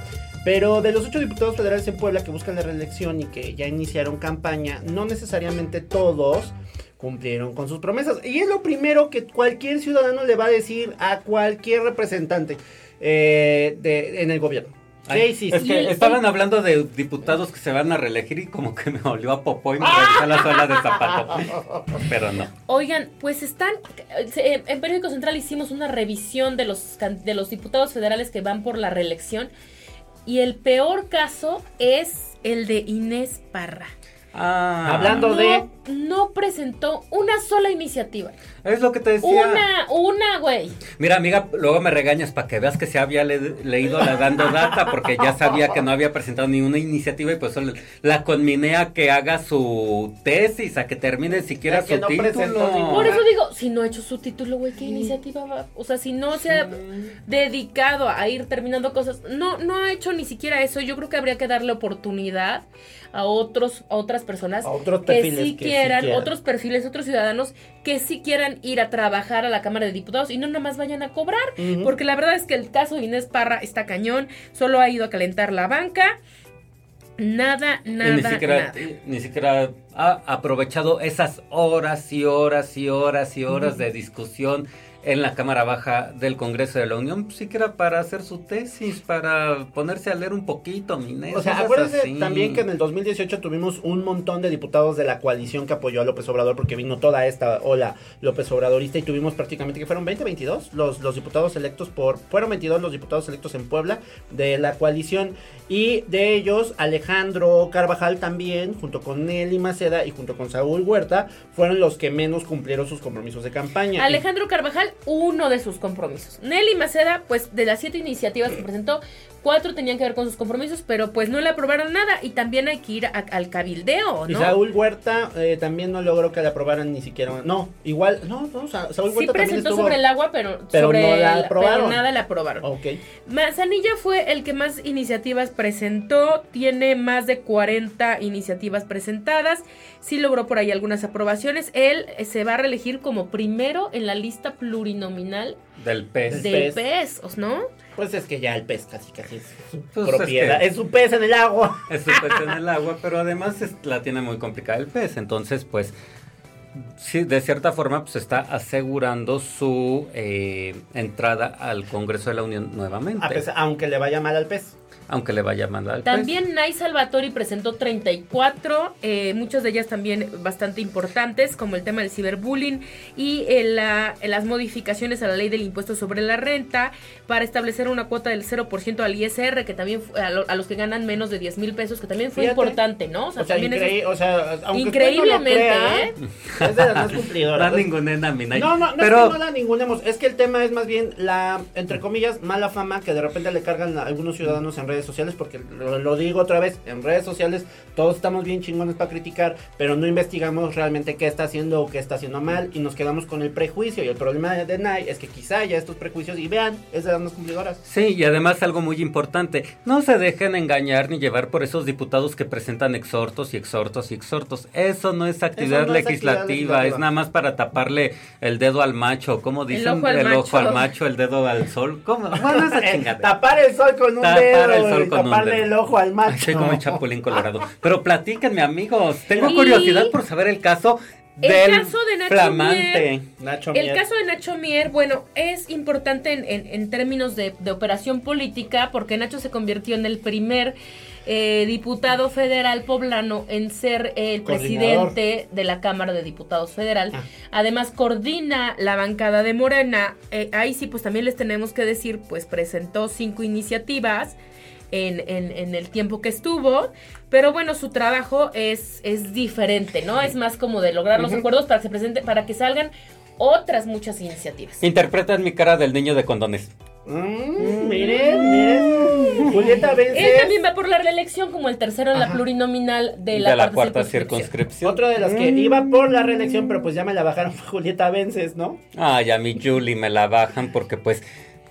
Pero de los ocho diputados federales en Puebla que buscan la reelección y que ya iniciaron campaña, no necesariamente todos cumplieron con sus promesas. Y es lo primero que cualquier ciudadano le va a decir a cualquier representante eh, de, en el gobierno. ¿Qué Ay, hiciste? Es que estaban hablando de diputados que se van a reelegir y como que me olió a popó y me regresé a la suela de zapato. Pero no. Oigan, pues están, en Periódico Central hicimos una revisión de los, de los diputados federales que van por la reelección y el peor caso es el de Inés Parra. Ah, Hablando no, de- No presentó una sola iniciativa. Es lo que te decía. Una, una, güey. Mira, amiga, luego me regañas para que veas que se había le- leído la dando data porque ya sabía que no había presentado ni una iniciativa y pues la conminé a que haga su tesis, a que termine siquiera su no título. Por eso digo, si no ha hecho su título, güey, ¿qué iniciativa va? O sea, si no se ha dedicado a ir terminando cosas, no, no ha hecho ni siquiera eso. Yo creo que habría que darle oportunidad a otros, a otras personas A otros que sí que sí quieran, otros perfiles, otros ciudadanos que sí quieran ir a trabajar a la Cámara de Diputados y no nada más vayan a cobrar. Porque la verdad es que el caso de Inés Parra está cañón, solo ha ido a calentar la banca. Nada, nada, ni siquiera, nada. ni siquiera ha aprovechado esas horas y horas y horas y horas de discusión en la Cámara Baja del Congreso de la Unión, pues, siquiera para hacer su tesis, para ponerse a leer un poquito, Inés. O sea, acuérdense así. también que en el 2018 tuvimos un montón de diputados de la coalición que apoyó a López Obrador porque vino toda esta ola López Obradorista y tuvimos prácticamente que fueron 20, 22 los, los diputados electos por, fueron 22 los diputados electos en Puebla de la coalición y de ellos Alejandro Carvajal también, junto con Nelly Maceda y junto con Saúl Huerta, fueron los que menos cumplieron sus compromisos de campaña. Alejandro Carvajal, uno de sus compromisos. Nelly Maceda, pues de las siete iniciativas que presentó, cuatro tenían que ver con sus compromisos, pero pues no le aprobaron nada y también hay que ir a- al cabildeo, Y ¿no? Saúl Huerta eh, también no logró que le aprobaran ni siquiera. No, igual, no, no, Sa- Saúl Sí Huerta también presentó estuvo. sobre el agua, pero, Pero sobre no la aprobaron. pero nada le aprobaron. Ok. Manzanilla fue el que más iniciativas presentó, tiene más de 40 iniciativas presentadas, sí logró por ahí algunas aprobaciones. Él eh, se va a reelegir como primero en la lista plurinominal Del pez. de pez. PES, ¿no? Pues es que ya el pez casi casi es su Pues es propiedad. que- Es, su pez en el agua. Es su pez en el agua, pero además es- la tiene muy complicada el pez. Entonces, pues, sí, de cierta forma, pues está asegurando su eh, entrada al Congreso de la Unión nuevamente. A pesar- aunque le vaya mal al pez. Aunque le vaya mal al También Nay Salvatori presentó 34, eh, muchas de ellas también bastante importantes, como el tema del ciberbullying y eh, la- eh, las modificaciones a la ley del impuesto sobre la renta para establecer una cuota del 0% al ISR, que también fue- a, lo- a los que ganan menos de 10 mil pesos, que también fue Fíjate. importante, ¿no? O sea, también eso es- increí- o sea, aunque Increíblemente, usted no lo crea, ¿eh? Es de las más cumplidoras. No ninguneen a mi Nay. No, no, no pero es que no la ningunemos, es que el tema es más bien la, entre comillas, mala fama que de repente le cargan a algunos ciudadanos en redes sociales, porque lo, lo digo otra vez, en redes sociales todos estamos bien chingones para criticar, pero no investigamos realmente qué está haciendo o qué está haciendo mal y nos quedamos con el prejuicio y el problema de, de Nike es que quizá haya estos prejuicios y vean, es de las cumplidoras. Sí, y además algo muy importante, no se dejen engañar ni llevar por esos diputados que presentan exhortos y exhortos y exhortos. Eso no es actividad, es legislativa, es nada más para taparle el dedo al macho, como dicen, ojo al ojo macho. al macho, el dedo al sol. ¿Cómo? Bueno, esa tapar el sol con un Tapar dedo el sol con un taparle dedo. el ojo al macho. soy como el chapulín colorado. Pero platíquenme, amigos, tengo Y- curiosidad por saber el caso El del caso de Nacho flamante. Nacho El Mier. caso de Nacho Mier, bueno, es importante en, en- en términos de, de operación política porque Nacho se convirtió en el primer eh, diputado federal poblano en ser el presidente de la Cámara de Diputados Federal. Ah. Además, coordina la bancada de Morena. Eh, ahí sí, pues también les tenemos que decir, pues presentó cinco iniciativas. En, en- en el tiempo que estuvo, pero bueno, su trabajo es, es diferente, ¿no? Es más como de lograr los acuerdos para que se presente, para que salgan otras muchas iniciativas. Interpretan mi cara del niño de condones. Mm, miren, miren. Julieta Él Vences. también va por la reelección como el tercero en la Ajá. plurinominal de De la, la, cuarta circunscripción. Otra de las que iba por la reelección, pero pues ya me la bajaron Julieta Vences, ¿no? Ay, a mi Julie me la bajan porque pues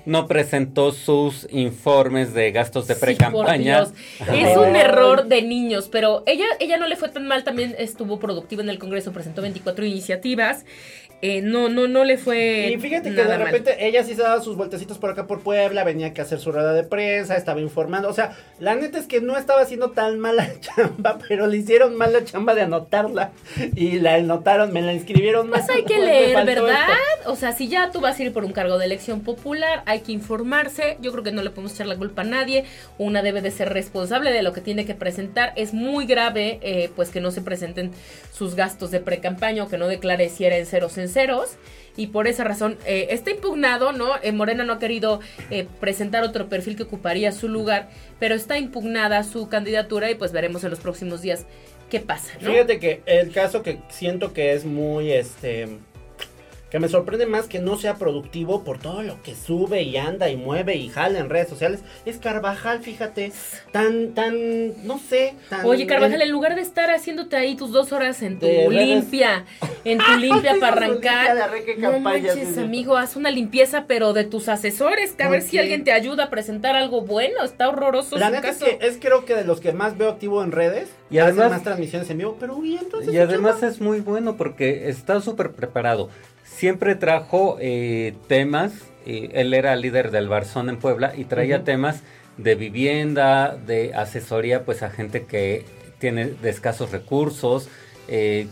no presentó sus informes de gastos de pre-campaña. Es un error de niños, pero ella, ella no le fue tan mal, también estuvo productiva en el Congreso, presentó 24 iniciativas. Eh, no, no, no le fue. Y fíjate que de mal. repente ella sí se daba sus vueltecitos por acá por Puebla, venía que hacer su rueda de prensa, estaba informando. O sea, la neta es que no estaba haciendo tan mala chamba, pero le hicieron mala chamba de anotarla. Y la anotaron, me la inscribieron más. Pues hay que leer, ¿verdad? esto. O sea, si ya tú vas a ir por un cargo de elección popular, hay que informarse. Yo creo que no le podemos echar la culpa a nadie. Una debe de ser responsable de lo que tiene que presentar. Es muy grave, eh, pues, que no se presenten sus gastos de pre-campaña o que no declare si era en ceros en Y por esa razón eh, está impugnado, ¿no? Eh, Morena no ha querido eh, presentar otro perfil que ocuparía su lugar, pero está impugnada su candidatura y pues veremos en los próximos días qué pasa, ¿no? Fíjate que el caso que siento que es muy, este, que me sorprende más que no sea productivo por todo lo que sube y anda y mueve y jala en redes sociales, es Carvajal, fíjate, tan, tan, no sé, tan... Oye, Carvajal, en lugar de estar haciéndote ahí tus dos horas en tu limpia, en tu limpia para arrancar, no manches, ego, haz una limpieza, pero de tus asesores, que a ver ¿Por si alguien te ayuda a presentar algo bueno, está horroroso La neta es que es creo que de los que más veo activo en redes Y además- más transmisiones en vivo, pero uy, entonces Y además es muy bueno porque está súper preparado. Siempre trajo eh, temas, eh, él era líder del Barzón en Puebla y traía temas de vivienda, de asesoría pues a gente que tiene de escasos recursos. eh,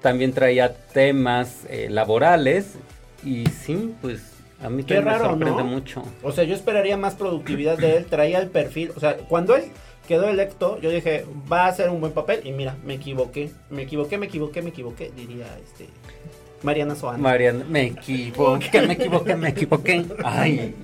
también traía temas eh, laborales y sí, pues a mí Qué raro, me sorprende ¿no? mucho. O sea, yo esperaría más productividad de él, traía el perfil, o sea, cuando él quedó electo, yo dije, va a hacer un buen papel y mira, me equivoqué, me equivoqué, me equivoqué, me equivoqué, diría este Mariana Soana. Mariana, me equivoqué, me equivoqué, me equivoqué. Ay,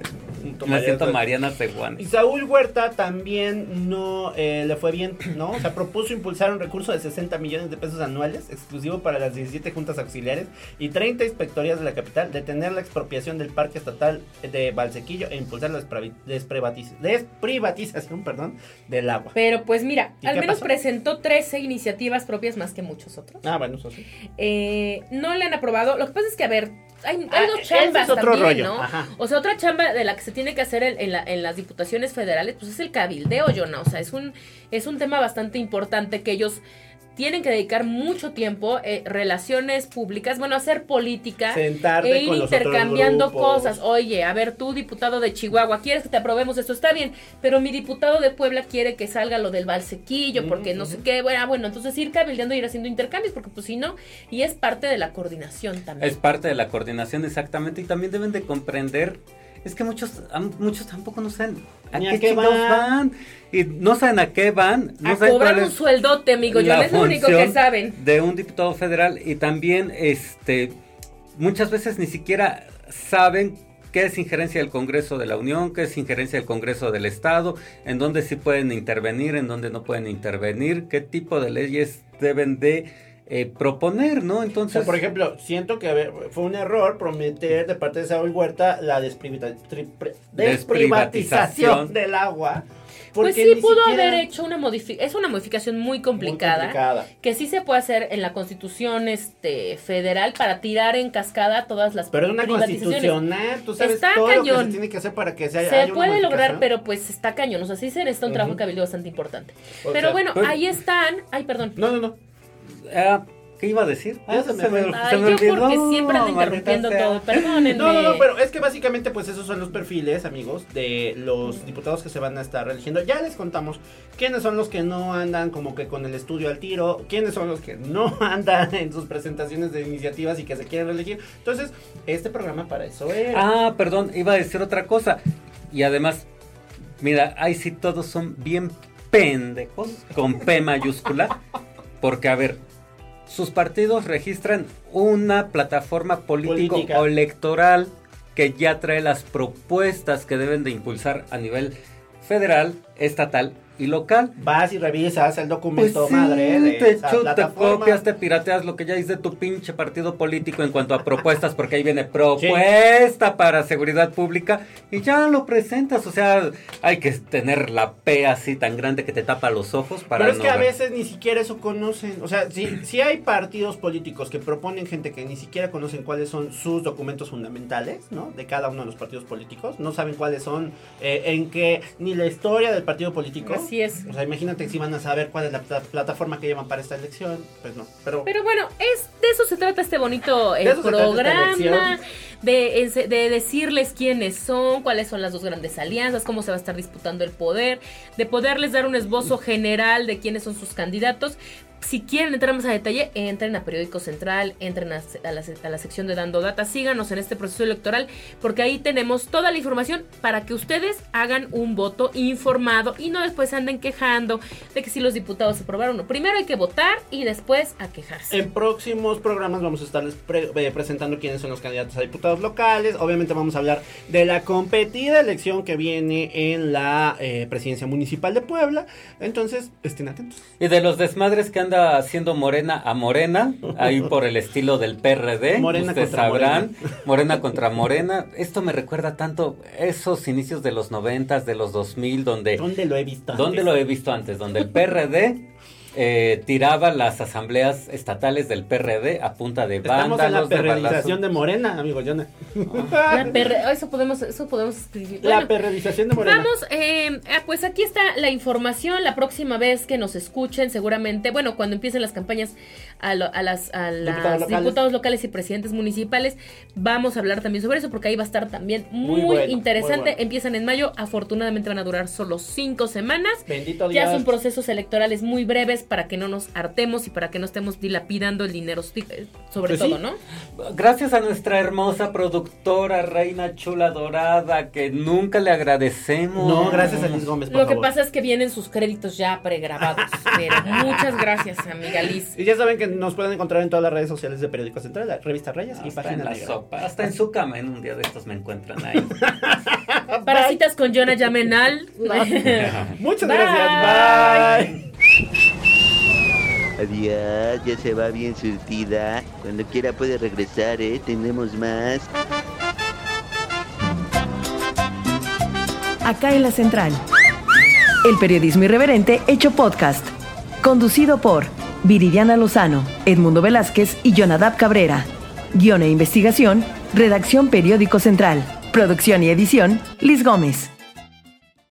me siento Mariana Seguana. Y Saúl Huerta también no eh, le fue bien, ¿no? O sea, propuso impulsar un recurso de 60 millones de pesos anuales, exclusivo para las 17 juntas auxiliares y 30 inspectorías de la capital, detener la expropiación del parque estatal de Valsequillo e impulsar la desprivatización perdón, del agua. Pero pues mira, ¿Y al menos pasó? presentó 13 iniciativas propias más que muchos otros. Ah, bueno, eso sí. Eh, no le han aprobado. Lo que pasa es que, a ver, hay, hay Ah, dos chambas es otro también, rollo, ¿no? ajá. O sea, otra chamba de la que se tiene que hacer en, en la- en las diputaciones federales, pues es el cabildeo, Jonah. O sea, es un, es un tema bastante importante que ellos tienen que dedicar mucho tiempo, eh, relaciones públicas, bueno, hacer política Sentarte e ir con los otros intercambiando cosas. Oye, a ver, tú, diputado de Chihuahua, ¿quieres que te aprobemos esto? Está bien, pero mi diputado de Puebla quiere que salga lo del balsequillo, porque no sé qué. Bueno, ah, bueno, entonces ir cabildeando y ir haciendo intercambios, porque pues si no, y es parte de la coordinación también. Es parte de la coordinación exactamente y también deben de comprender es que muchos, muchos tampoco no saben a qué, qué van. van. Y no saben a qué van. No a saben cobrar un sueldote, amigo. Yo es lo único que saben. De un diputado federal y también, este, muchas veces ni siquiera saben qué es injerencia del Congreso de la Unión, qué es injerencia del Congreso del Estado, en dónde sí pueden intervenir, en dónde no pueden intervenir, qué tipo de leyes deben de eh, proponer, ¿no? O sea, Entonces, por ejemplo, siento que ver, fue un error prometer de parte de Saúl Huerta la desprivatización Desprivatización. del agua. Pues sí pudo siquiera- haber hecho una modificación. Es una modificación muy Muy complicada. Que sí se puede hacer en la constitución este, federal para tirar en cascada todas las Pero es una constitucional, tú sabes Está todo lo que cañón. se tiene que hacer para que se haya Se haya puede lograr, pero pues está cañón. O sea, sí se necesita un trabajo Ujú. cabildo bastante importante. O pero sea, bueno, pues- ahí están. Ay, perdón. No, no, no. Ah, ¿qué iba a decir? Ah, se me fue. Ay, yo porque siempre ando interrumpiendo todo. Perdónenme. No, no, no, pero es que básicamente pues esos son los perfiles, amigos, de los diputados que se van a estar eligiendo. Ya les contamos quiénes son los que no andan como que con el estudio al tiro, quiénes son los que no andan en sus presentaciones de iniciativas y que se quieren reelegir. Entonces, este programa para eso era. Ah, perdón, iba a decir otra cosa. Y además, mira, ahí sí todos son bien pendejos, con P mayúscula. Porque, a ver, sus partidos registran una plataforma político Política. o electoral que ya trae las propuestas que deben de impulsar a nivel federal, estatal y local. Vas y revisas el Pues documento sí, madre de te, esa copias, te pirateas lo que ya dice tu pinche partido político en cuanto a propuestas, porque ahí viene propuesta para seguridad pública y ya lo presentas. O sea, hay que tener la P así tan grande que te tapa los ojos para Pero es no que a ver. veces ni siquiera eso conocen. O sea, si, si hay partidos políticos que proponen gente que ni siquiera conocen cuáles son sus documentos fundamentales, ¿no? De cada uno de los partidos políticos. No saben cuáles son, eh, en qué, ni la historia del partido político. Así es. O sea, imagínate si van a saber cuál es la pla- plataforma que llevan para esta elección. Pues no. Pero, Pero bueno, es de eso se trata este bonito eh, De programa, de decirles quiénes son, cuáles son las dos grandes alianzas, cómo se va a estar disputando el poder, de poderles dar un esbozo general de quiénes son sus candidatos. Si quieren entrar más a detalle, entren a Periódico Central, entren a, a la, a la sección de Dando Data, síganos en este proceso electoral, porque ahí tenemos toda la información para que ustedes hagan un voto informado y no después anden quejando de que si los diputados se aprobaron o no. Primero hay que votar y después a quejarse. En próximos programas vamos a estarles pre- eh, presentando quiénes son los candidatos a diputados locales. Obviamente vamos a hablar de la competida elección que viene en la eh, presidencia municipal de Puebla. Entonces, estén atentos. Y de los desmadres que anda haciendo Morena a Morena, ahí por el estilo del PRD, Morena ustedes contra sabrán, Morena. contra Morena. Esto me recuerda tanto esos inicios de los noventas, de los 2000, donde ¿Dónde lo he visto? ¿Dónde antes? lo he visto antes? Donde el PRD eh, tiraba las asambleas estatales del PRD a punta de Estamos en la de perredización de Morena, amigo Jonah. La perre- oh, eso podemos, eso podemos escribir. La perredización de Morena. Vamos, eh, ah, pues aquí está la información. La próxima vez que nos escuchen, seguramente, bueno, cuando empiecen las campañas a, lo- a las, a las Diputados locales. diputados locales y presidentes municipales, vamos a hablar también sobre eso, porque ahí va a estar también muy, Muy bueno, interesante. muy bueno. Empiezan en mayo, afortunadamente van a durar solo cinco semanas. Bendito Ya Dios. son procesos electorales muy breves para que no nos hartemos y para que no estemos dilapidando el dinero, eh, sobre Pues sí. todo, ¿no? Gracias a nuestra hermosa productora, Reina Chula Dorada, que nunca le agradecemos. No, gracias a Liz Gómez, por Lo que favor. pasa es que vienen sus créditos ya pregrabados. pero muchas gracias, amiga Liz. Y ya saben que nos pueden encontrar en todas las redes sociales de Periódico Central, la revista Reyes y Hasta en Página la Negra. sopa, hasta en su cama, en un día de estos me encuentran ahí. Para citas con Jonah Yamenal. Muchas Bye. gracias. Bye. Adiós, ya se va bien surtida. Cuando quiera puede regresar, ¿eh? Tendremos más. Acá en la Central. El periodismo irreverente hecho podcast. Conducido por Viridiana Lozano, Edmundo Velázquez y Jonadab Cabrera. Guión e investigación, redacción Periódico Central. Producción y edición, Liz Gómez.